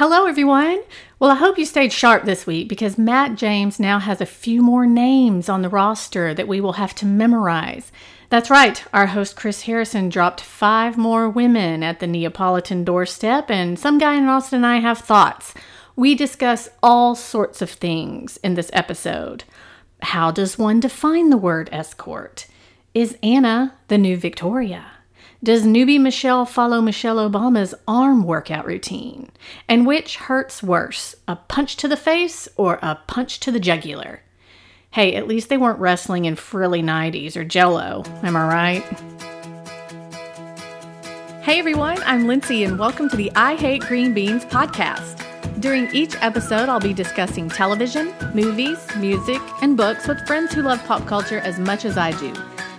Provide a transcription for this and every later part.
Hello, everyone. Well, I hope you stayed sharp this week because Matt James now has a few more names on the roster that we will have to memorize. That's right, our host Chris Harrison dropped five more women at the Neapolitan doorstep, and some guy in Austin and I have thoughts. We discuss all sorts of things in this episode. How does one define the word escort? Is Anna the new Victoria? Does newbie Michelle follow Michelle Obama's arm workout routine? And which hurts worse, a punch to the face or a punch to the jugular? Hey, at least they weren't wrestling in frilly 90s or jello, am I right? Hey everyone, I'm Lindsay and welcome to the I Hate Green Beans podcast. During each episode, I'll be discussing television, movies, music, and books with friends who love pop culture as much as I do.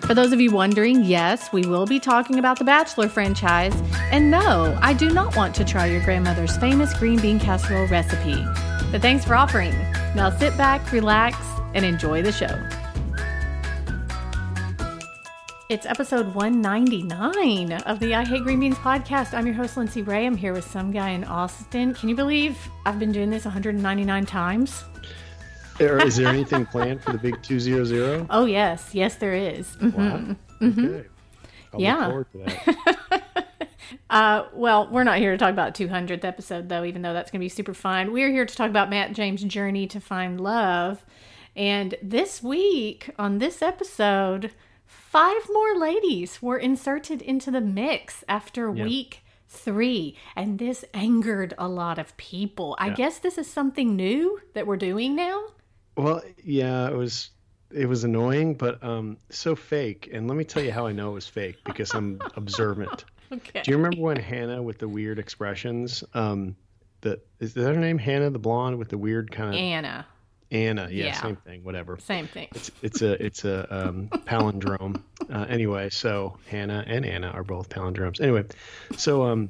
For those of you wondering, yes, we will be talking about the Bachelor franchise. And no, I do not want to try your grandmother's famous green bean casserole recipe. But thanks for offering. Now sit back, relax, and enjoy the show. It's episode 199 of the I Hate Green Beans podcast. I'm your host, Lindsay Ray. I'm here with some guy in Austin. Can you believe I've been doing this 199 times? Is there anything planned for the big 200? Oh, yes. Yes, there is. Mhm. Wow. Mhm. Okay. I'll Yeah. look forward to that. Uh, well, we're not here to talk about 200th episode, though, even though that's going to be super fun. We're here to talk about Matt James' journey to find love. And this week, on this episode, five more ladies were inserted into the mix after Yeah. week three. And this angered a lot of people. I guess this is something new that we're doing now. Well, yeah, it was it was annoying, but um so fake. And let me tell you how I know it was fake because I'm observant. Okay. Do you remember when Hannah with the weird expressions? Um, that is that her name? Hannah, the blonde with the weird kind of Anna. Anna. Yeah, Yeah. same thing. Whatever. Same thing. It's it's a it's a um, palindrome. Uh, anyway, so Hannah and Anna are both palindromes. Anyway, so um,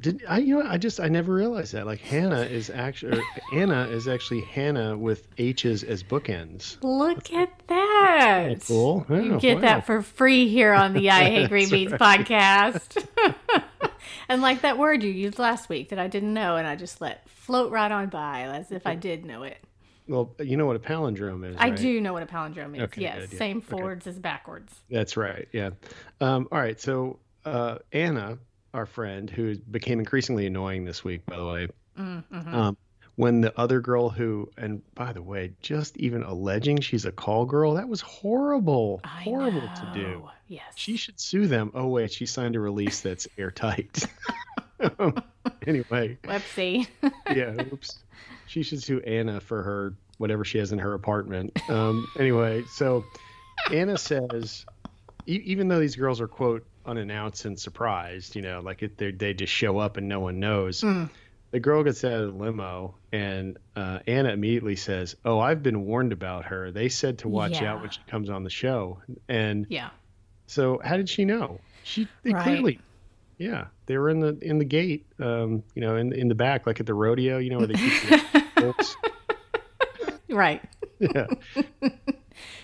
did I you know I just I never realized that like Hannah is actually Anna is actually Hannah with H's as bookends. Look at that. Cool. You get wow. that for free here on the I Hate Green Beans right. podcast. and like that word you used last week that I didn't know, and I just let float right on by as if I did know it. Well, you know what a palindrome is. I right? do know what a palindrome is. Okay, yes, yeah. same Okay. forwards as backwards. That's right. Yeah. Um, all right. So uh, Anna, our friend, who became increasingly annoying this week, by the way, Mm-hmm. um, when the other girl who, and by the way, just even alleging she's a call girl, that was horrible. I horrible to do. know. Yes. She should sue them. Oh wait, she signed a release that's airtight. anyway, Whoopsie. yeah. Oops. She should sue Anna for her whatever she has in her apartment. Um, anyway, so Anna says, e- even though these girls are quote unannounced and surprised, you know, like it, they they just show up and no one knows. Mm. The girl gets out of the limo, and uh, Anna immediately says, "Oh, I've been warned about her. They said to watch Yeah. out when she comes on the show." And yeah. so, how did she know? She they Right. clearly, yeah, they were in the in the gate, um, you know, in in the back, like at the rodeo, you know, where they keep the. Right. Yeah,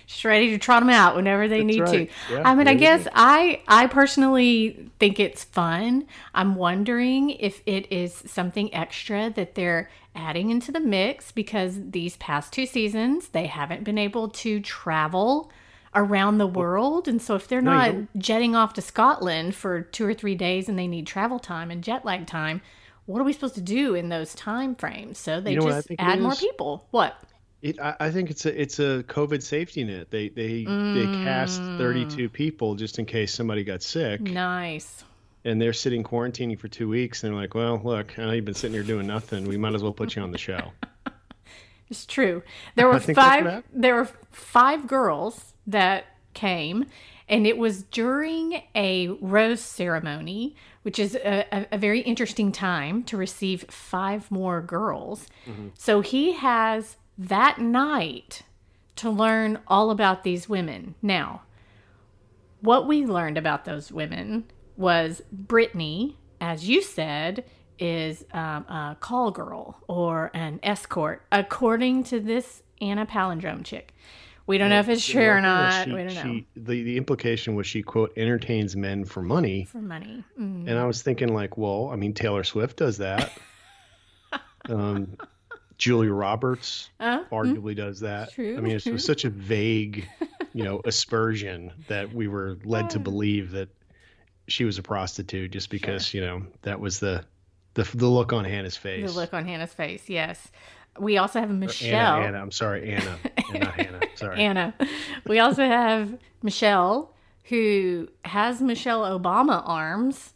Just ready to trot them out whenever they That's need right. to. Yeah, I mean, I guess. I I personally think it's fun. I'm wondering if it is something extra that they're adding into the mix because these past two seasons they haven't been able to travel around the world and so if they're No, not jetting off to Scotland for 2 or 3 days and they need travel time and jet lag time what are we supposed to do in those time frames so they You know just add more people what it, I, I think it's a it's a COVID safety net. They they they cast Mm. 32 people just in case somebody got sick, nice and they're sitting quarantining for two weeks. And they're like, well, look, I know you've been sitting here doing nothing. We might as well put you on the show. It's true. There were think that's what five. There were five girls that came, and it was during a rose ceremony, which is a, a, a very interesting time to receive five more girls. Mm-hmm. So he has that night to learn all about these women. Now, what we learned about those women was Brittany, as you said, is um, a call girl or an escort, according to this Anna Palindrome chick. We don't know if it's true or Well, not. she- we don't know. she- the the implication was she quote entertains men for money, For money. Mm. and I was thinking like, well, I mean Taylor Swift does that. um, Julia Roberts Uh, arguably does that. True, I mean, it was such a vague, you know, aspersion that we were led to believe that she was a prostitute just because you know that was the the the look on Hannah's face. the look on Hannah's face. Yes. We also have Michelle. Anna, Anna. I'm sorry, Anna, Anna, Hannah. Sorry. Anna. We also have Michelle, who has Michelle Obama arms.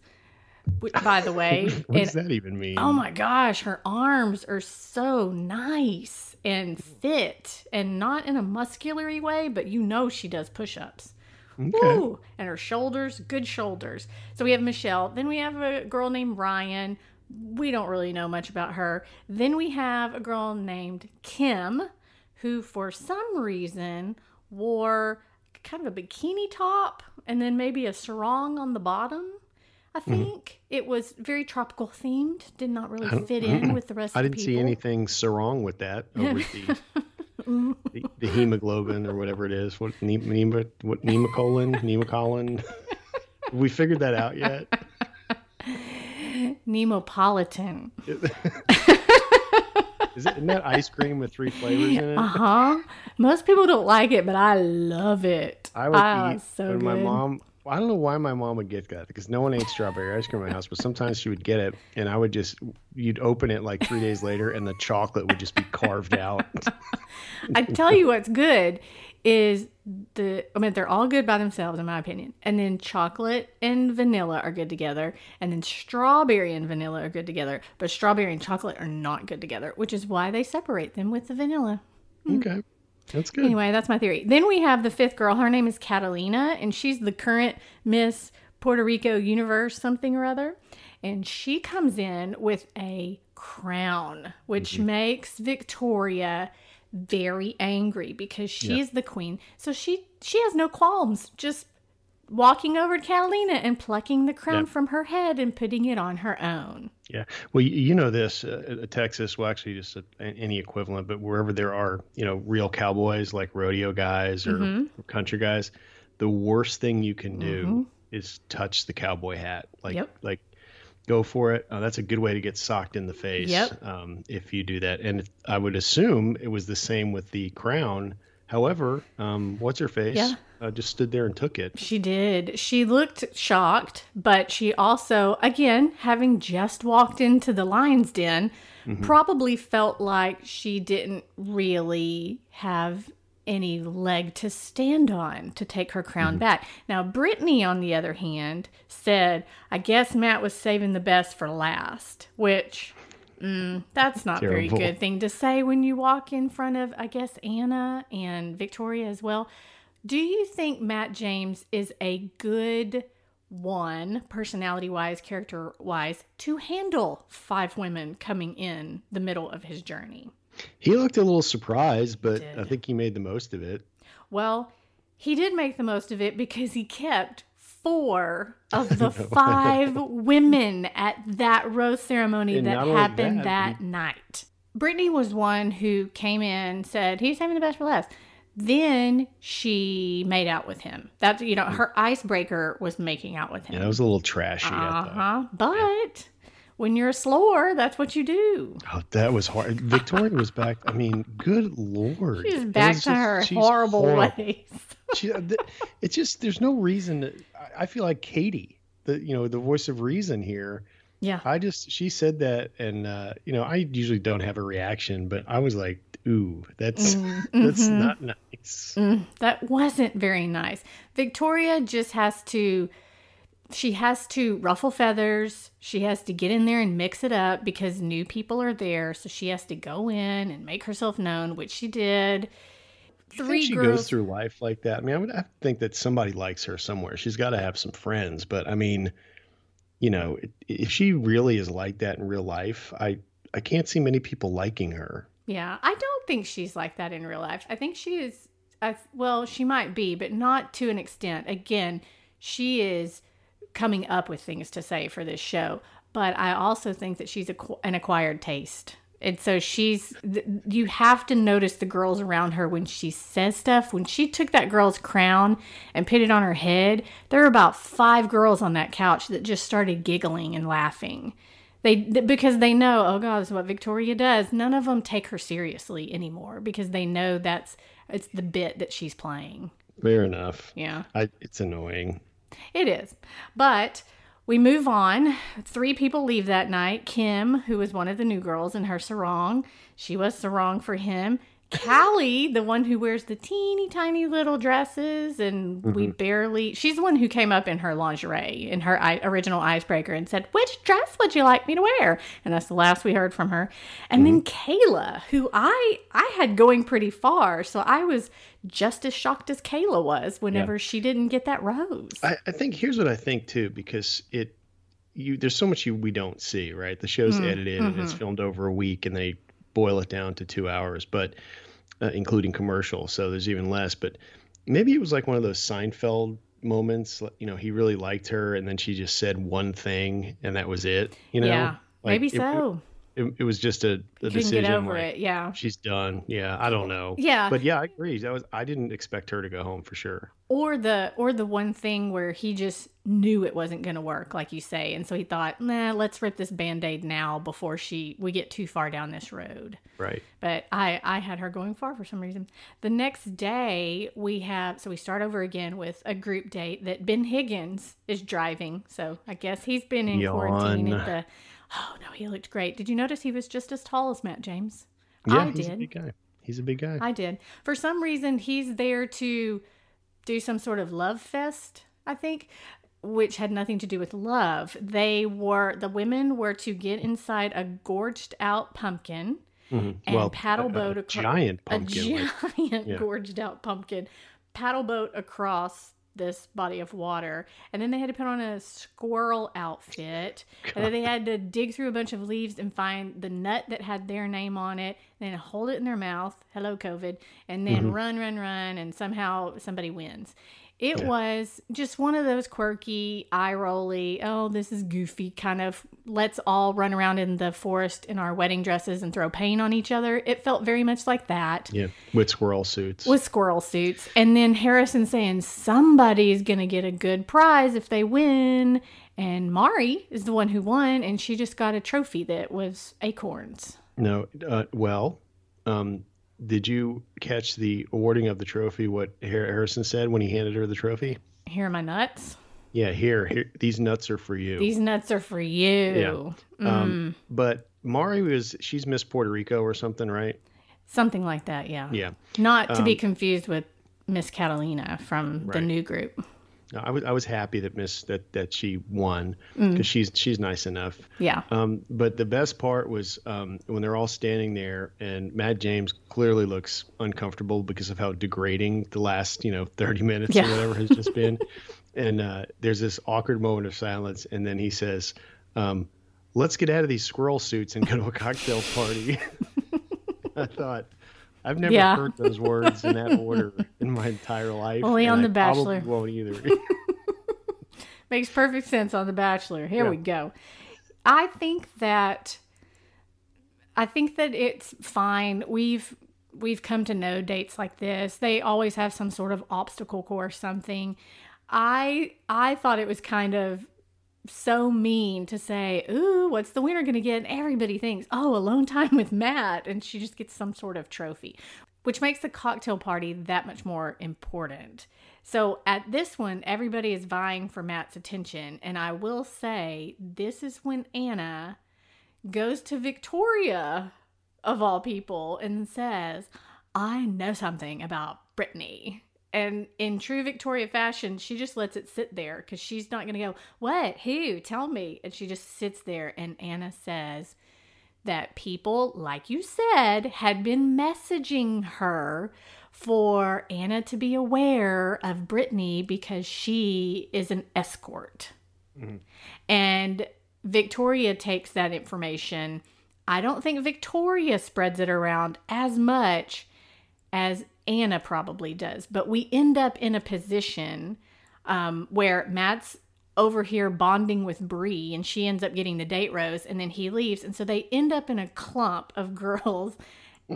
By the way, what does that even mean? oh my gosh, her arms are so nice and fit, and not in a muscular way, but you know she does push-ups. Okay. Woo! And her shoulders, good shoulders. So we have Michelle. Then we have a girl named Ryan. We don't really know much about her. Then we have a girl named Kim, who for some reason wore kind of a bikini top and then maybe a sarong on the bottom. I Mm-hmm. think it was very tropical themed. Did not really fit in with the rest I of the didn't see anything so wrong with that over the, the the hemoglobin or whatever it is. What ne- nema, what nemacolin, nemacolin? We figured that out yet? Nemopolitan. Is it isn't that ice cream with three flavors in it? Uh huh. Most people don't like it, but I love it. I would Ah, eat so when my mom. I don't know why my mom would get that because no one ate strawberry ice cream in my house, but sometimes she would get it, and I would just you'd open it like three days later, and the chocolate would just be carved out. I tell you what's good is the I mean they're all good by themselves in my opinion. And then chocolate and vanilla are good together, and then strawberry and vanilla are good together, but strawberry and chocolate are not good together, which is why they separate them with the vanilla. Hmm. okay, that's good. Anyway, that's my theory. Then we have the fifth girl. Her name is Catalina, and she's the current Miss Puerto Rico Universe something or other. And she comes in with a crown, which Mm-hmm. makes Victoria very angry because she's is the queen. So she she has no qualms just walking over to Catalina and plucking the crown Yeah. from her head and putting it on her own. Yeah. Well, you, you know this, uh, uh, Texas, well, actually just uh, any equivalent, but wherever there are, you know, real cowboys like rodeo guys or Mm-hmm. country guys, the worst thing you can do is touch the cowboy hat. Like, Yep. like go for it. Uh, that's a good way to get socked in the face. Yep. Um, if you do that. And I would assume it was the same with the crown. However, um, what's her face? Yeah. Uh, just stood there and took it. She did. She looked shocked, but she also, again, having just walked into the lion's den, probably felt like she didn't really have any leg to stand on to take her crown back. Now, Brittany, on the other hand, said, I guess Matt was saving the best for last, which. Mm, that's not a very good thing to say when you walk in front of, I guess, Anna and Victoria as well. Do you think Matt James is a good one, personality wise, character wise, to handle five women coming in the middle of his journey? He looked a little surprised, but I think he made the most of it. Well, he did make the most of it because he kept four of the five women at that rose ceremony And that happened that, that night. Brittany was one who came in said he's having the best for last. Then she made out with him. That's you know her icebreaker was making out with Yeah, him. that was a little trashy. Uh huh. But when you're a slower, that's what you do. Oh, that was hard. Victoria was back. I mean, good lord. She's back to just- her horrible, horrible. ways. She, uh, it's just there's no reason. To, I- feel like Katie, the you know the voice of reason here. Yeah. I just she said that, and uh, you know I usually don't have a reaction, but I was like, ooh, that's that's not nice. Mm, that wasn't very nice. Victoria just has to she has to ruffle feathers. She has to get in there and mix it up because new people are there. So she has to go in and make herself known, which she did. Three she girls. goes through life like that. I mean, I would have to think that somebody likes her somewhere. She's got to have some friends, but I mean, you know, if she really is like that in real life, I I can't see many people liking her. Yeah, I don't think she's like that in real life. I think she is, I, well, she might be, but not to an extent. Again, she is coming up with things to say for this show, but I also think that she's a, an acquired taste And so she's, th- you have to notice the girls around her when she says stuff. When she took that girl's crown and put it on her head, there were about five girls on that couch that just started giggling and laughing. They th- because they know, oh God, this is what Victoria does. None of them take her seriously anymore because they know that's it's the bit that she's playing. Fair enough. Yeah. I, it's annoying. It is. But we move on. Three people leave that night. Kim, who was one of the new girls in her sarong, she was sarong for him. Callie, the one who wears the teeny tiny little dresses, and we mm-hmm. barely, she's the one who came up in her lingerie, in her I, original icebreaker, and said, Which dress would you like me to wear? And that's the last we heard from her. And then mm-hmm. Kayla, who I I had going pretty far, so I was just as shocked as Kayla was whenever she didn't get that rose. I, I think here's what I think too, because it you there's so much you we don't see, right? The show's edited and it's filmed over a week, and they boil it down to two hours, but uh, including commercials, so there's even less. But maybe it was like one of those Seinfeld moments. You know, he really liked her, and then she just said one thing, and that was it. You know, yeah, Like, maybe so. It, it was just a, a decision. get over like, it. Yeah. She's done. Yeah, I don't know. Yeah. but yeah, I agree. That was I didn't expect her to go home for sure. or the or the one thing where he just knew it wasn't going to work like you say and so he thought nah let's rip this band-aid now before she we get too far down this road Right. but i i had her going far for some reason the next day we have so we start over again with a group date that ben higgins is driving so i guess he's been in quarantine at the oh no he looked great did you notice he was just as tall as matt james Yeah, i he's did a big guy. He's a big guy. I did. For some reason, he's there to do some sort of love fest, I think, which had nothing to do with love. They were, the women were to get inside a gorged out pumpkin mm-hmm. and Well, paddle a- a boat across giant a pumpkin, like- giant yeah. gorged out pumpkin, paddle boat across this body of water. And then they had to put on a squirrel outfit. And then they had to dig through a bunch of leaves and find the nut that had their name on it, and then hold it in their mouth. Hello, COVID. And then Mm-hmm. run, run, run, and somehow somebody wins. It was just one of those quirky, eye rolly, oh, this is goofy kind of let's all run around in the forest in our wedding dresses and throw paint on each other. It felt very much like that Yeah, with squirrel suits. with squirrel suits. And then Harrison saying somebody's going to get a good prize if they win. And Mari is the one who won, and she just got a trophy that was acorns. no, uh, well, um, did you catch the awarding of the trophy? What Harrison said when he handed her the trophy? Here are my nuts. Yeah, here, here. These nuts are for you. These nuts are for you. Um, but Mari was she's Miss Puerto Rico or something, right? Something like that, yeah. Yeah. Not to be confused with Miss Catalina from the new group. I was I was happy that Miss that that she won Mm. because she's she's nice enough. Yeah. Um, but the best part was um, when they're all standing there, and Matt James clearly looks uncomfortable because of how degrading the last, you know, 30 minutes Yeah. or whatever has just been. and uh, there's this awkward moment of silence, and then he says, um, "Let's get out of these squirrel suits and go to a cocktail party." I thought. I've never Yeah. heard those words in that order in my entire life. Only on I The Bachelor. Won't either. Makes perfect sense on The Bachelor. Here Yeah. we go. I think that I think that it's fine. We've we've come to know dates like this. They always have some sort of obstacle course something. I I thought it was kind of so mean to say, "Ooh, what's the winner going to get?" And everybody thinks, "Oh, alone time with Matt," and she just gets some sort of trophy, which makes the cocktail party that much more important. So at this one, everybody is vying for Matt's attention, and I will say this is when Anna goes to Victoria of all people and says, "I know something about Brittany." And in true Victoria fashion, she just lets it sit there because she's not going to go, What? Who? Tell me. And she just sits there. And Anna says that people, like you said, had been messaging her for Anna to be aware of Brittany because she is an escort. Mm-hmm. And Victoria takes that information. I don't think Victoria spreads it around as much as Anna probably does. But we end up in a position um, where Matt's over here bonding with Bree, and she ends up getting the date rose, and then he leaves, and so they end up in a clump of girls.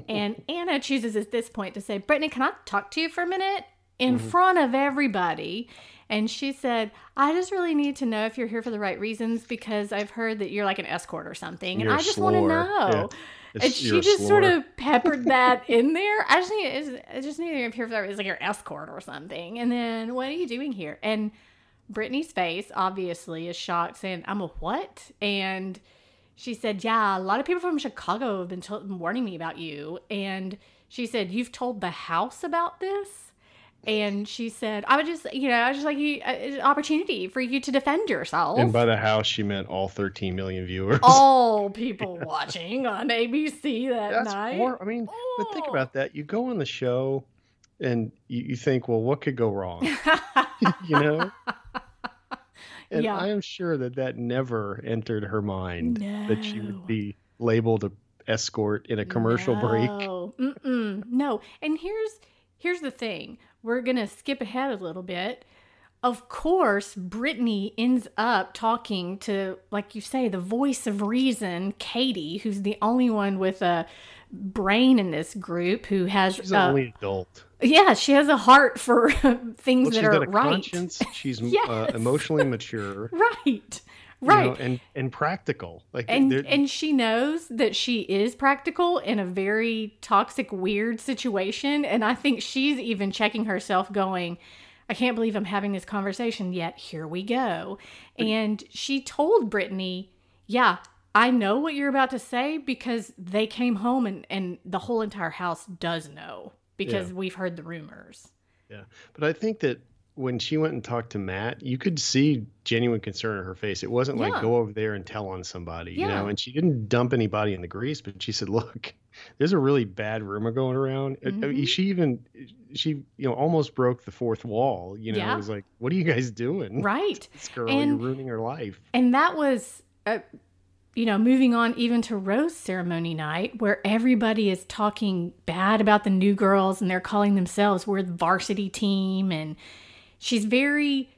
and Anna chooses at this point to say, Brittany, can I talk to you for a minute? In Mm-hmm. front of everybody. And she said, I just really need to know if you're here for the right reasons because I've heard that you're like an escort or something. You're and I just want to know. Yeah. And she just sort of peppered that in there. I just need, I just need to hear for that. It's like your escort or something. And then, what are you doing here? And Brittany's face obviously is shocked, saying, "I'm a what?" And she said, "Yeah, a lot of people from Chicago have been to- warning me about you." And she said, "You've told the house about this." And she said, "I would just, you know, I was just like you, uh, an opportunity for you to defend yourself." And by the house, she meant all 13 million viewers. all people watching on ABC that That's night. I mean, but think Oh. about that. You go on the show, and you, you think, well, what could go wrong? you know. And Yeah. I am sure that that never entered her mind that she would be labeled a escort in a commercial break. No, Mm-mm, no. And here's here's the thing. We're gonna skip ahead a little bit. Of course, Brittany ends up talking to, like you say, the voice of reason, Katie, who's the only one with a brain in this group who has, She's uh, only adult. yeah, she has a heart for things Well, that she's are got a right, conscience. She's uh, emotionally mature, right, you right. know, and and practical. Like and and she knows that she is practical in a very toxic weird situation and i think she's even checking herself going i can't believe i'm having this conversation yet here we go and she told brittany yeah i know what you're about to say because they came home and and the whole entire house does know because Yeah. we've heard the rumors Yeah. But I think that when she went and talked to Matt, you could see genuine concern in her face. It wasn't like Yeah. go over there and tell on somebody, you know, and she didn't dump anybody in the grease, but she said, look, there's a really bad rumor going around. I- I Mm-hmm. mean, she even, she, you know, almost broke the fourth wall, you know, Yeah. it was like, what are you guys doing? right This girl, And- you're ruining her life. And that was, uh, you know, moving on even to Rose ceremony night, where everybody is talking bad about the new girls and they're calling themselves, we're the varsity team. And she's very,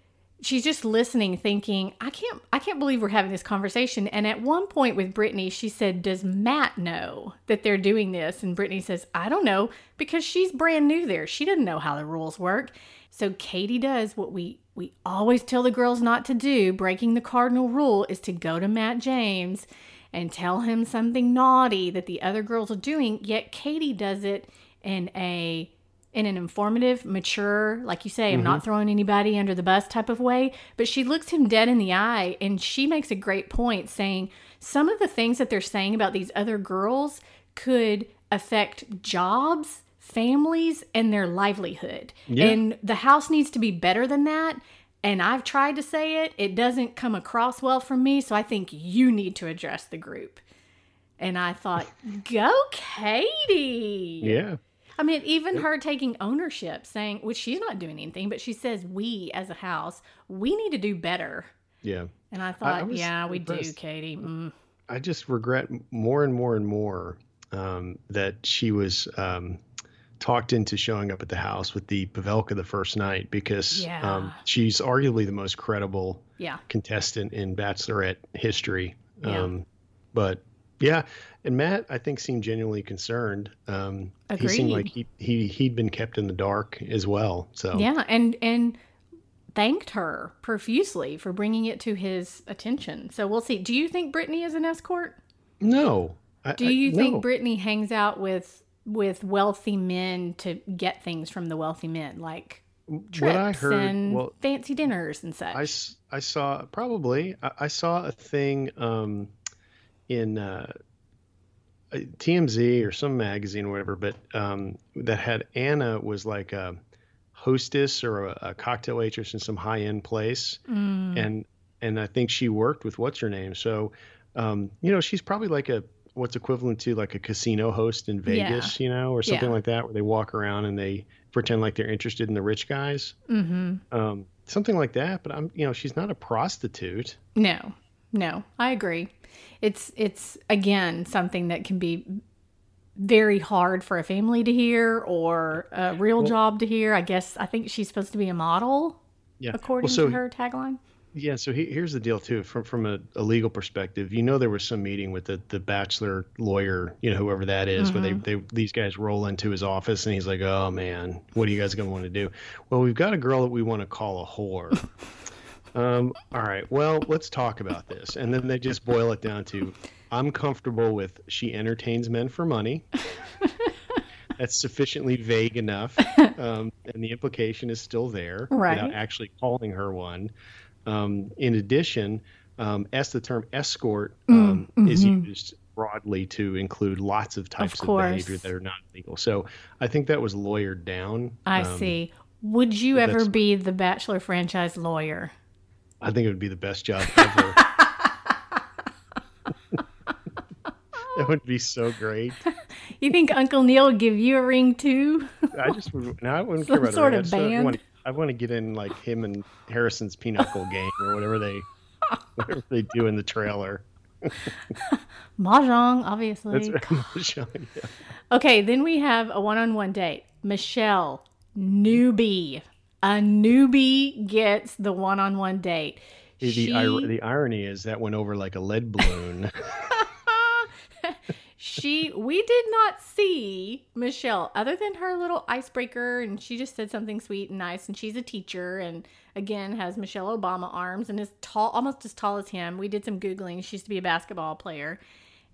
she's just listening, thinking, I can't, I can't believe we're having this conversation. And at one point with Brittany, she said, Does Matt know that they're doing this? And Brittany says, I don't know because she's brand new there. She doesn't know how the rules work. So Katie does what we we always tell the girls not to do. Breaking the cardinal rule is to go to Matt James and tell him something naughty that the other girls are doing. Yet Katie does it in a in an informative, mature, like you say, I'm not mm-hmm. throwing anybody under the bus type of way. But she looks him dead in the eye and she makes a great point saying some of the things that they're saying about these other girls could affect jobs, families, and their livelihood. Yeah. And the house needs to be better than that. And I've tried to say it, it doesn't come across well from me. So I think you need to address the group. And I thought, go, Katie. Yeah. I mean, even her taking ownership, saying, which she's not doing anything, but she says, we as a house, we need to do better. Yeah. And I I thought, yeah, we do. Katie. Mm. I just regret more and more and more um, that she was um, talked into showing up at the house with the Pavelka the first night because Yeah. um, she's arguably the most credible Yeah. contestant in Bachelorette history. Yeah. Um, but yeah, and Matt, I think, seemed genuinely concerned. Um, he seemed like he, he he'd been kept in the dark as well. So Yeah. And, and, thanked her profusely for bringing it to his attention. So we'll see. Do you think Brittany is an escort? no. I, Do I- you no. think Brittany hangs out with with wealthy men to get things from the wealthy men, like trips what I heard? and well, fancy dinners and such? I, I saw probably I, I saw a thing um, in uh, TMZ or some magazine or whatever, but um, that had Anna was like a hostess or a, a cocktail waitress in some high end place, Mm. and and I think she worked with what's her name. So um, you know she's probably like a what's equivalent to like a casino host in Vegas, you know, or something Yeah. like that, where they walk around and they pretend like they're interested in the rich guys mm-hmm. um, something like that. But I'm, you know, she's not a prostitute. No, no, I agree. It's it's again something that can be very hard for a family to hear or a real job to hear. I guess I think she's supposed to be a model Yeah. according well, so to her tagline. Yeah, so he, here's the deal too. From from a, a legal perspective, you know there was some meeting with the, the bachelor lawyer, you know whoever that is, where they, mm-hmm. they these guys roll into his office and he's like, "Oh man, what are you guys gonna want to do?" Well, we've got a girl that we want to call a whore. um, all right, well, let's talk about this, and then they just boil it down to, "I'm comfortable with she entertains men for money." That's sufficiently vague enough, um, and the implication is still there Right. without actually calling her one. Um, in addition, um, as the term escort um, is used broadly to include lots of types of, course. behavior that are not legal. So I think that was lawyered down. I Um, see. Would you ever be the Bachelor franchise lawyer? I think it would be the best job ever. that would be so great. You think Uncle Neil would give you a ring too? I just would. No, I wouldn't Some care about sort it. I of band? want to- I want to get in like him and Harrison's pinochle game or whatever they whatever they do in the trailer. Mahjong, obviously. That's right. Yeah. Okay, then we have a one-on-one date. Michelle, newbie. A newbie gets the one-on-one date. The, She- ir- the irony is that went over like a lead balloon. she we did not see Michelle other than her little icebreaker and she just said something sweet and nice and she's a teacher and again has Michelle Obama arms and is tall almost as tall as him. We did some googling. She used to be a basketball player.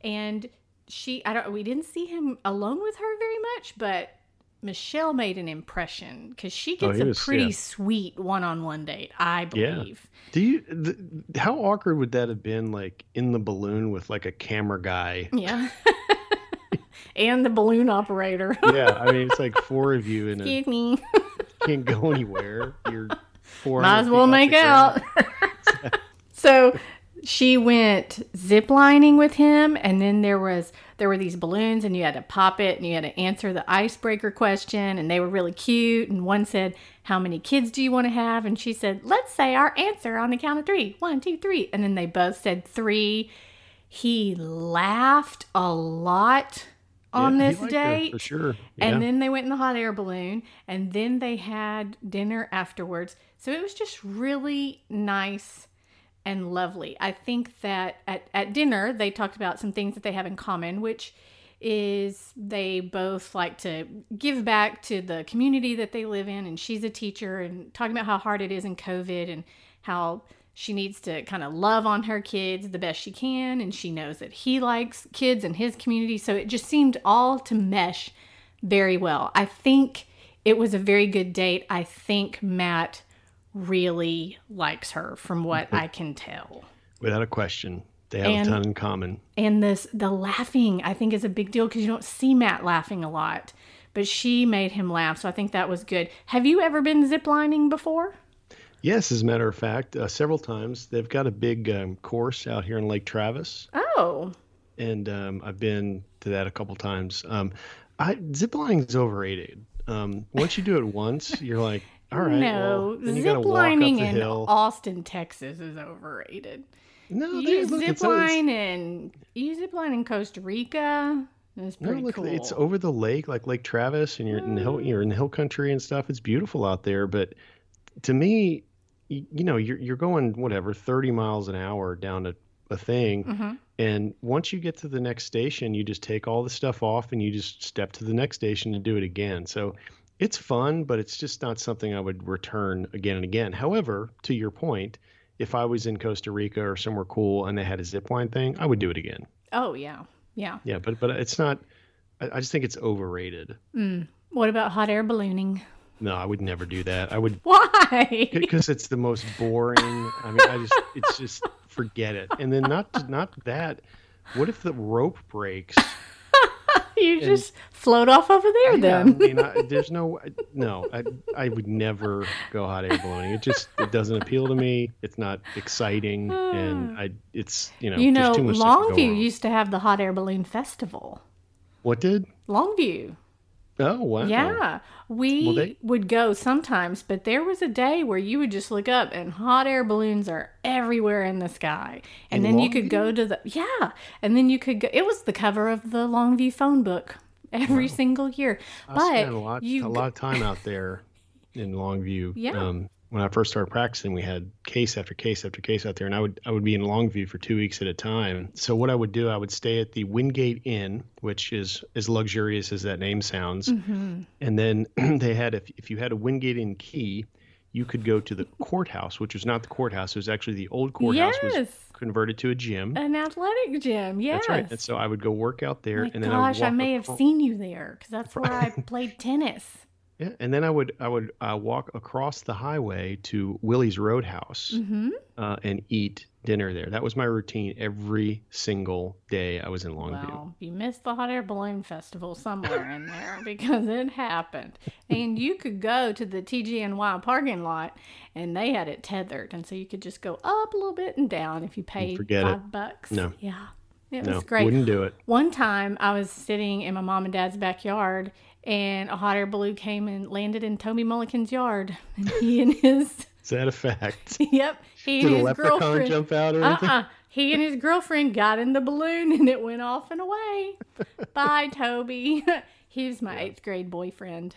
And she I don't we didn't see him alone with her very much, but Michelle made an impression because she Oh, gets he a was- pretty yeah. sweet one-on-one date, I believe. Yeah. Do you? th how awkward would that have been? Like in the balloon with like a camera guy. Yeah. and the balloon operator. Yeah, I mean it's like four of you and it Excuse me. can't go anywhere. You're four. Might as well make out. so she went ziplining with him, and then there was there were these balloons, and you had to pop it, and you had to answer the icebreaker question, and they were really cute. And one said, "How many kids do you want to have?" And she said, "Let's say our answer on the count of three. One, two, three." And then they both said three. He laughed a lot on Yeah, this her, date. for sure. Yeah. And then they went in the hot air balloon, and then they had dinner afterwards. So it was just really nice and lovely. I think that at, at dinner, they talked about some things that they have in common, which is they both like to give back to the community that they live in. And she's a teacher, and talking about how hard it is in COVID and how she needs to kind of love on her kids the best she can. And she knows that he likes kids in his community. So it just seemed all to mesh very well. I think it was a very good date. I think Matt really likes her from what I can tell. Without a question, they have And- a ton in common. And this the laughing I think is a big deal because you don't see Matt laughing a lot. But she made him laugh, so I think that was good. Have you ever been ziplining before? Yes, as a matter of fact, uh, several times they've got a big um, course out here in Lake Travis, Oh, and um, I've been to that a couple times. Um, I ziplining is overrated. Um, once you do it once, you're like, all right, no. well, then you gotta walk up Ziplining in hill. Austin, Texas is overrated. no, You they, look, it's, it's, zipline in you zipline in Costa Rica. It's no, pretty look, cool. it's over the lake, like Lake Travis, and you're in the hill, you're in hill country and stuff. It's beautiful out there, but to me, you, you know, you're you're going whatever 30 miles an hour down a, a thing, Mhm. and once you get to the next station, you just take all the stuff off and you just step to the next station and do it again. So it's fun, but it's just not something I would return again and again. However, to your point, if I was in Costa Rica or somewhere cool and they had a zip line thing, I would do it again. Oh yeah, yeah. Yeah, but but it's not. I, I just think it's overrated. Mm. What about hot air ballooning? No, I would never do that. I would Why? because it's the most boring. I mean, I just it's just forget it. And then not not that. What if the rope breaks? you just float off over there Yeah, I then. mean, I, there's no no. I I would never go hot air ballooning. It just it doesn't appeal to me. It's not exciting, and ah. I it's you know you know, too much that could go Longview used to have the hot air balloon festival. What did? Longview. Oh wow. Yeah. We Well, they- would go sometimes, but there was a day where you would just look up and hot air balloons are everywhere in the sky. And then you could go to the Yeah. And then you could go it was the cover of the Longview phone book every single year. I but spent a lot you a lot of time out there in Longview. Yeah. Um, when I first started practicing, we had case after case after case out there, and I would I would be in Longview for two weeks at a time. So what I would do, I would stay at the Wingate Inn, which is as luxurious as that name sounds, Mm-hmm. and then they had if if you had a Wingate Inn key, you could go to the courthouse, which was not the courthouse; it was actually the old courthouse was converted to a gym. An athletic gym. Yes. That's right. And so I would go work out there, My and then gosh, I, I, may have seen you there because that's where I played tennis. Yeah, and then I would I would uh, walk across the highway to Willie's Roadhouse Mm-hmm. uh, and eat dinner there. That was my routine every single day I was in Longview. Well, you missed the hot air balloon festival somewhere in there because it happened. And you could go to the TGNY parking lot and they had it tethered. And so you could just go up a little bit and down if you paid five it. bucks. No. Yeah. It no, was great. wouldn't do it. One time I was sitting in my mom and dad's backyard and a hot air balloon came and landed in Toby Mulligan's yard. And he and his, Is that a fact? yep, he Did and a his leprechaun girlfriend. jump out or uh-uh. anything? Uh-uh. He and his girlfriend got in the balloon and it went off and away. Bye, Toby. he was my eighth grade boyfriend.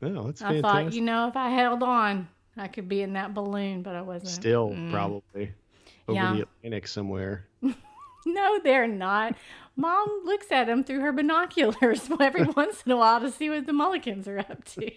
No, that's I fantastic. thought, you know, if I held on, I could be in that balloon, but I wasn't. Still, mm. probably over Yeah. the Atlantic somewhere. No, they're not. Mom looks at them through her binoculars every once in a while to see what the Mulligans are up to.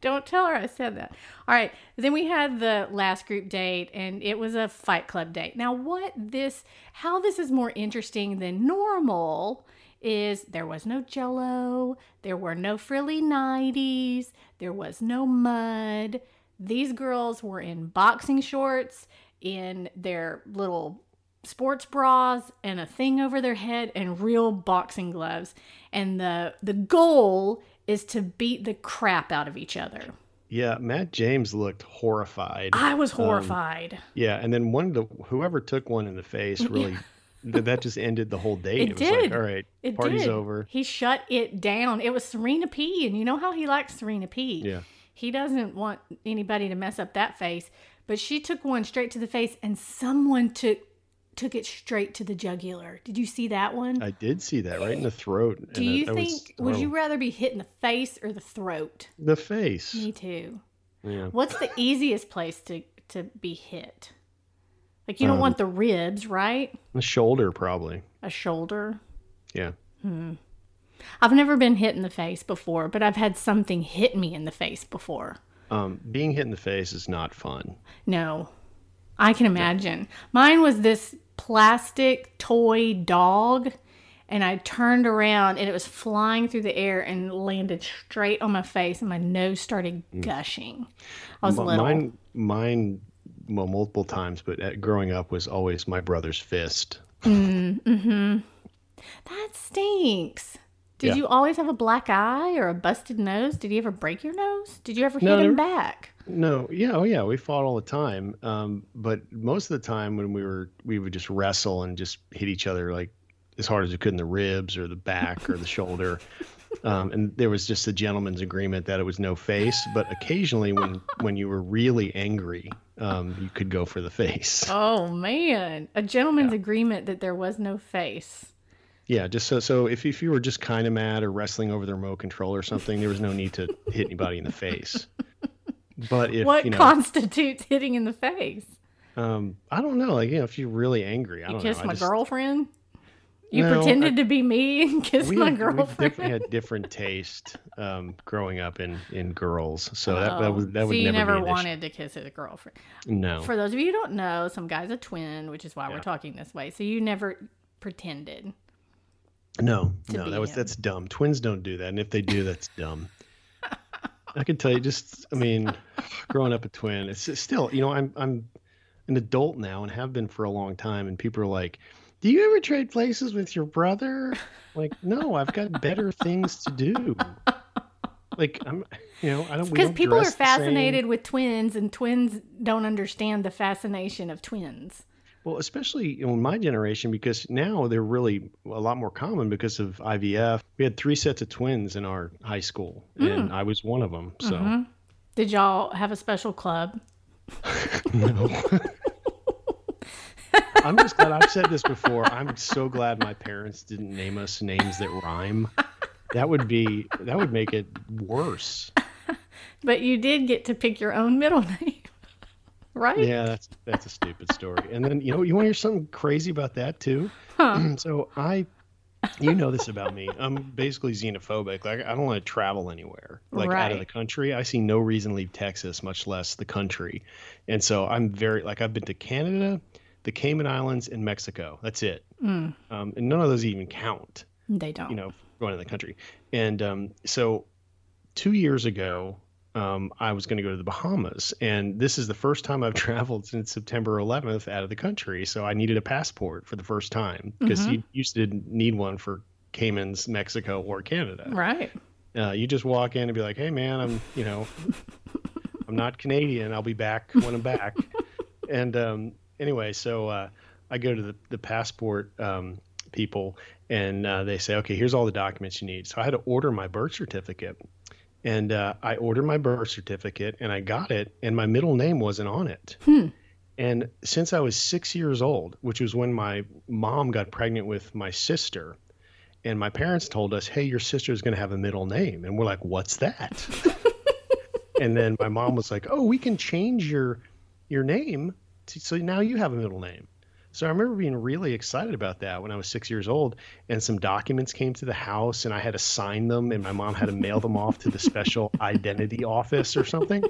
Don't tell her I said that. All right. Then we had the last group date, and it was a fight club date. Now, what this, how this is more interesting than normal is there was no jello, there were no frilly 90s, there was no mud. These girls were in boxing shorts, in their little sports bras and a thing over their head and real boxing gloves. And the the goal is to beat the crap out of each other. Yeah, Matt James looked horrified. I was Um, horrified. yeah, and then one of the whoever took one in the face really that just ended the whole date. It was did. like, all right, it party's did. over. He shut it down. It was Serena P. And you know how he likes Serena P. Yeah. He doesn't want anybody to mess up that face. But she took one straight to the face and someone took took it straight to the jugular. Did you see that one? I did see that right in the throat. Do you that- that was think would you rather be hit in the face or the throat? the face? Me too. Yeah. What's the easiest place to to be hit? Like you don't Um, want the ribs, right? The shoulder, probably. A shoulder. Yeah. Hmm. I've never been hit in the face before, but I've had something hit me in the face before. Um, being hit in the face is not fun. No. I can imagine. Mine was this plastic toy dog and I turned around and it was flying through the air and landed straight on my face and my nose started gushing. I was M- little. Mine, mine, well, multiple times, but at, growing up was always my brother's fist. Mm, hmm That stinks. Did Yeah. you always have a black eye or a busted nose? Did he ever break your nose? Did you ever No, hit him back? No, yeah, oh yeah, we fought all the time. Um, but most of the time when we were, we would just wrestle and just hit each other like as hard as we could in the ribs or the back or the shoulder. Um, and there was just a gentleman's agreement that it was no face. But occasionally, when when you were really angry, um, you could go for the face. Oh man, a gentleman's agreement that there was no face. Yeah, just so so if if you were just kind of mad or wrestling over the remote control or something, there was no need to hit anybody in the face. But if what you know, constitutes hitting in the face? um, I don't know, like you know, if you're really angry, I You don't kissed know. My just- girlfriend? You No, pretended I- to be me and kissed we my had, we definitely had different taste um, growing up in in girls, so that that Oh, was that so would you never, never an issue. wanted to kiss his girlfriend. No, For those of you who don't know, some guy's a twin, which is why we're talking this way. So you never pretended. No, no. That was him. that's dumb. Twins don't do that, and if they do, that's dumb. I can tell you, just I mean, growing up a twin, it's still you know I'm I'm an adult now and have been for a long time, and people are like, "Do you ever trade places with your brother?" Like, no, I've got better things to do. Like I'm, you know, I don't. Because people are fascinated with twins, and twins don't understand the fascination of twins. Well, especially in my generation, because now they're really a lot more common because of IVF. We had three sets of twins in our high school, Hmm. and I was one of them. So, Mm-hmm. Did y'all have a special club? no. I'm just glad I've said this before. I'm so glad my parents didn't name us names that rhyme. That would be that would make it worse. but you did get to pick your own middle name, right? Yeah, that's that's a stupid story. And then you know you want to hear something crazy about that too? Huh. so I, you know this about me. I'm basically xenophobic. Like I don't want to travel anywhere, like out of the country. I see no reason to leave Texas, much less the country. And so I'm very like I've been to Canada, the Cayman Islands, and Mexico. That's it. Mm, Um, and none of those even count. they don't. you know, going to the country. And um, so two years ago, um, I was going to go to the Bahamas. And this is the first time I've traveled since September 11th out of the country. So I needed a passport for the first time because Mhm. you used to need one for Caymans, Mexico, or Canada. Right. Uh, you just walk in and be like, hey, man, I'm, you know, I'm not Canadian. I'll be back when I'm back. and um, anyway, so uh, I go to the, the passport um, people and uh, they say, okay, here's all the documents you need. So I had to order my birth certificate. And uh, I ordered my birth certificate and I got it, and my middle name wasn't on it. Hmm. And since I was six years old, which was when my mom got pregnant with my sister, and my parents told us, "Hey, your sister's going to have a middle name," and we're like, "What's that?" and then my mom was like, "Oh, we can change your your name, to, so now you have a middle name." So I remember being really excited about that when I was six years old, and some documents came to the house, and I had to sign them, and my mom had to mail them off to the special identity office or something.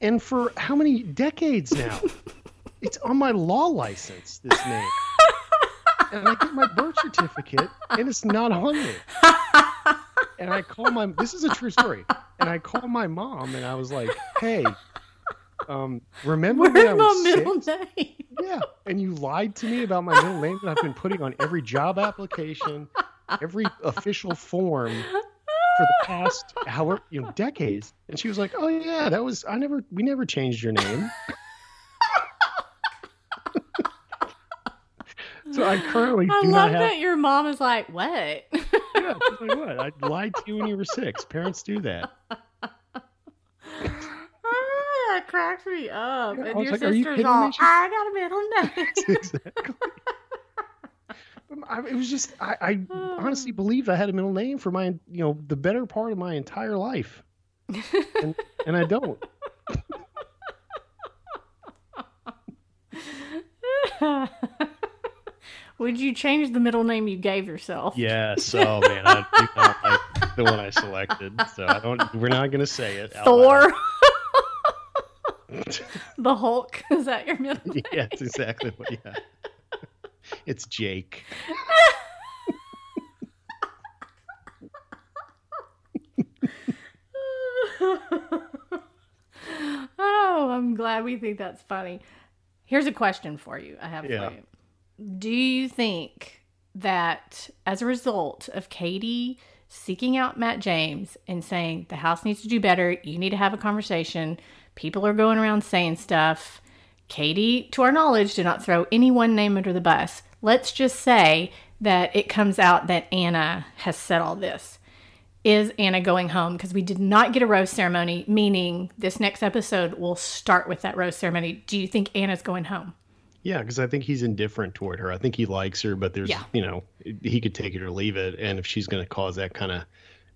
And for how many decades now? It's on my law license. This name and I get my birth certificate and it's not on there. And I call my this is a true story. And I call my mom and I was like, "Hey, um, remember when I Where's my was middle six? name? Yeah, and you lied to me about my middle name that I've been putting on every job application, every official form for the past however you know decades." And she was like, "Oh yeah, that was I never we never changed your name." so I currently I do love have that your mom is like, what? yeah, she's like, what? I lied to you when you were six. Parents do that. cracks me up. Yeah, and your like, "Are you sister's kidding all, me? I got a middle name. exactly. I, it was just I, I honestly believed I had a middle name for my you know the better part of my entire life, and and I don't. Would you change the middle name you gave yourself? Yes. Oh man, I do not like the one I selected. So I don't. We're not gonna say it. out Thor. the Hulk. Is that your middle name? yeah, it's exactly what. Yeah. It's Jake. oh, I'm glad we think that's funny. Here's a question for you. I have Yeah. for you. Do you think that as a result of Katie seeking out Matt James and saying the house needs to do better, you need to have a conversation, people are going around saying stuff. Katie, to our knowledge, did not throw any one name under the bus. Let's just say that it comes out that Anna has said all this is Anna going home? Because we did not get a rose ceremony, meaning this next episode will start with that rose ceremony. Do you think Anna's going home? Yeah, because I think he's indifferent toward her. I think he likes her, but there's, Yeah. you know, he could take it or leave it. And if she's going to cause that kind of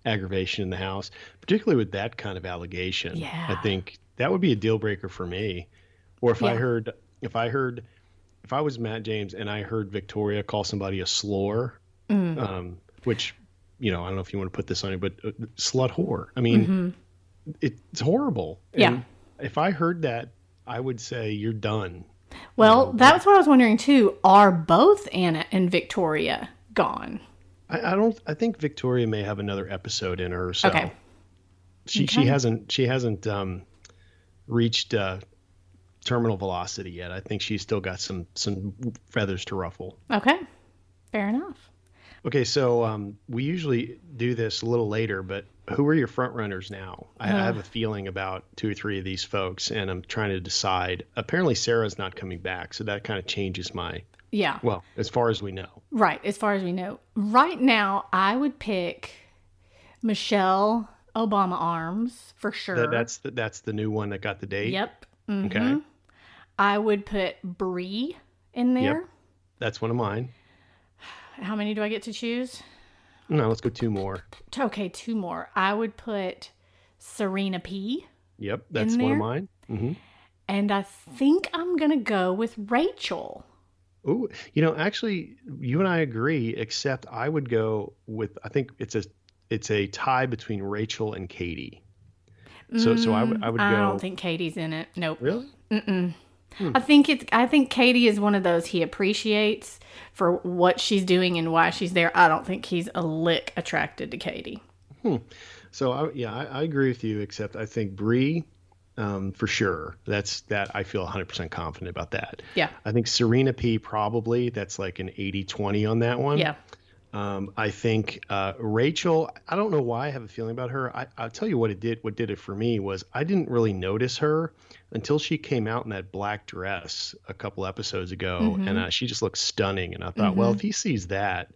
aggravation in the house, particularly with that kind of allegation, Yeah. I think that would be a deal breaker for me. Or if I heard, if I heard, if I was Matt James and I heard Victoria call somebody a slore, Mm. um, which, you know, I don't know if you want to put this on it, but uh, slut whore. I mean, it's horrible. Mm-hmm. Yeah. And if I heard that, I would say you're done. Well, that's what I was wondering too. Are both Anna and Victoria gone? I, I don't. I think Victoria may have another episode in her. So Okay. she she hasn't she hasn't um, reached uh, terminal velocity yet. I think she's still got some some feathers to ruffle. Okay. Fair enough. Okay, so um, we usually do this a little later, but who are your front runners now? I, I have a feeling about two or three of these folks, and I'm trying to decide. Apparently, Sarah's not coming back, so that kind of changes my Yeah. well, as far as we know. Right. As far as we know, right now, I would pick Michelle Obama Arms for sure. That, that's the, that's the new one that got the date. Yep. Mhm. Okay. I would put Bri in there. Yep. That's one of mine. How many do I get to choose? No, let's go two more. Okay, two more. I would put Serena P. Yep, that's one of mine. hmm And I think I'm going to go with Rachel. Ooh, you know, actually, you and I agree. Except I would go with. I think it's a it's a tie between Rachel and Katie. So so I would I would Mm, I go. don't think Katie's in it. Nope. really. I think it's. I think Katie is one of those he appreciates for what she's doing and why she's there. I don't think he's a lick attracted to Katie. Hmm. So I, yeah, I, I agree with you. Except I think Bri, um, for sure. That's that. I feel 100 percent confident about that. Yeah. I think Serena P probably that's like an 80-20 on that one. Yeah. Um, I think uh, Rachel. I don't know why I have a feeling about her. I, I'll tell you what it did. What did it for me was I didn't really notice her until she came out in that black dress a couple episodes ago, and uh, she just looked stunning. And I thought, well, if he sees that,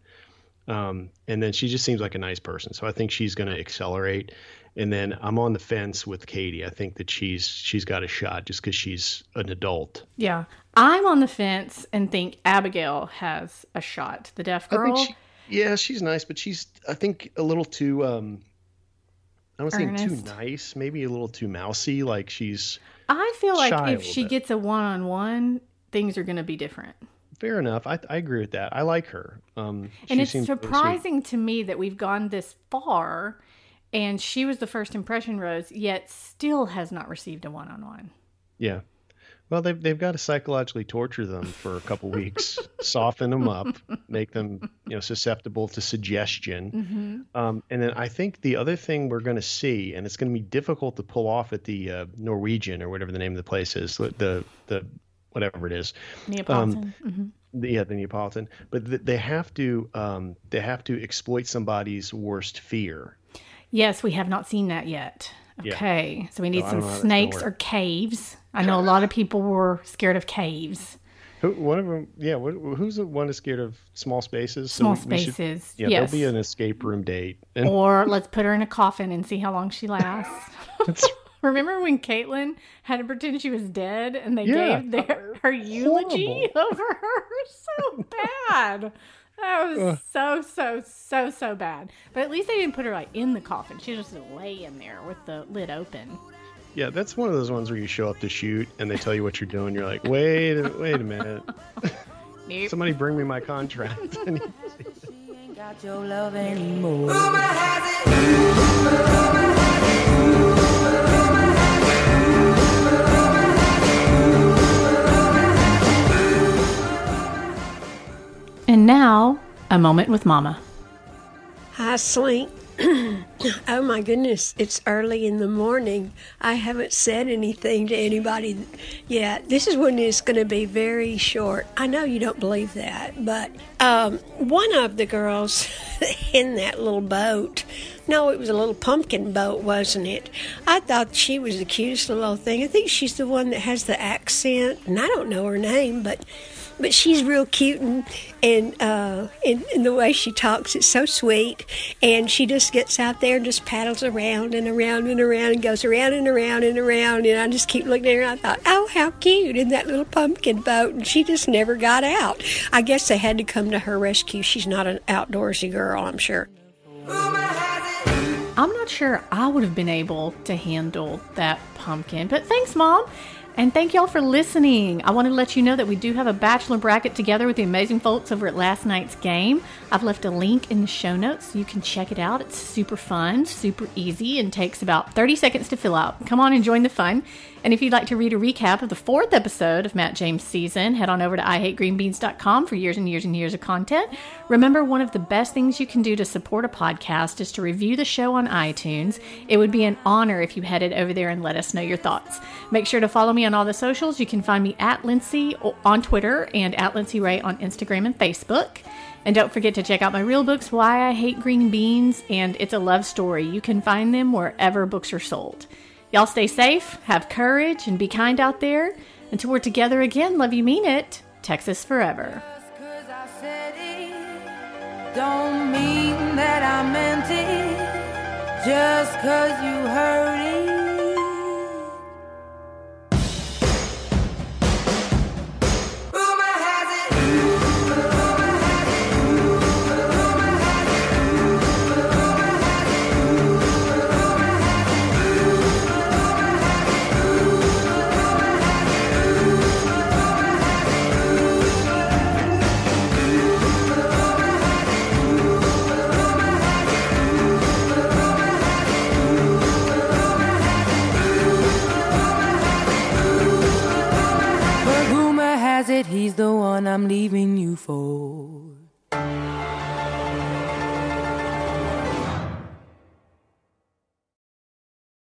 um, and then she just seems like a nice person, so I think she's going to accelerate. And then I'm on the fence with Katie. I think that she's she's got a shot just because she's an adult. Yeah. I'm on the fence and think Abigail has a shot. The deaf I girl. think she, yeah, she's nice, but she's I think a little too um I don't think too nice, maybe a little too mousy. Like she's I feel like if she bit. gets a one on one, things are going to be different. fair enough. I I agree with that. I like her. Um, And it's really surprising to me that we've gone this far and she was the first impression rose, yet still has not received a one on one. Yeah. Well, they've they've got to psychologically torture them for a couple weeks, soften them up, make them you know susceptible to suggestion, Mm-hmm. um, and then I think the other thing we're going to see, and it's going to be difficult to pull off at the uh, Norwegian or whatever the name of the place is, the the, whatever it is, Neapolitan. Mhm. the, yeah, the Neapolitan. But th- they have to um, they have to exploit somebody's worst fear. Yes, we have not seen that yet. Yeah. Okay, so we need I some don't know how that's gonna snakes or caves. I know a lot of people were scared of caves, Who, one of them, yeah. Who's the one that's scared of small spaces? Small we- we should- spaces. yeah, yes. there'll be an escape room date. Or let's put her in a coffin and see how long she lasts. Remember when Caitlin had to pretend she was dead and they Yeah. gave their, uh, her eulogy over her? So bad. That was so, so, so, so bad. But at least they didn't put her like in the coffin. She just lay in there with the lid open. Yeah, that's one of those ones where you show up to shoot and they tell you what you're doing. You're like, wait, a- wait a minute. Nope. Somebody bring me my contract. And ain't got your love anymore. And now, a moment with Mama. Hi, Slink. Oh my goodness, it's early in the morning. I haven't said anything to anybody yet. This is when it's going to be very short. I know you don't believe that, but um, one of the girls in that little boat, no, it was a little pumpkin boat, wasn't it? I thought she was the cutest little thing. I think she's the one that has the accent, and I don't know her name, but but she's real cute and and uh in, in the way she talks it's so sweet. And she just gets out there and just paddles around and around and around and goes around and around and around. And I just keep looking at her and I thought oh how cute in that little pumpkin boat. And she just never got out. I guess they had to come to her rescue. She's not an outdoorsy girl I'm sure. I'm not sure I would have been able to handle that pumpkin, but thanks, Mom. And thank y'all for listening. I wanted to let you know that we do have a bachelor bracket together with the amazing folks over at last night's game. I've left a link in the show notes so you can check it out. It's super fun, super easy, and takes about 30 seconds to fill out. Come on and join the fun. And if you'd like to read a recap of the fourth episode of Matt James' season, head on over to IHateGreenBeans.com for years and years and years of content. Remember, one of the best things you can do to support a podcast is to review the show on iTunes. It would be an honor if you headed over there and let us know your thoughts. Make sure to follow me on all the socials. You can find me at Lindsay on Twitter and at Lindsay Ray on Instagram and Facebook. And don't forget to check out my real books, Why I Hate Green Beans and It's a Love Story. You can find them wherever books are sold. Y'all stay safe, have courage, and be kind out there. Until we're together again, love you, mean it. Texas forever. Don't mean that I meant it. Just 'cause you heard it. he's the one I'm leaving you for.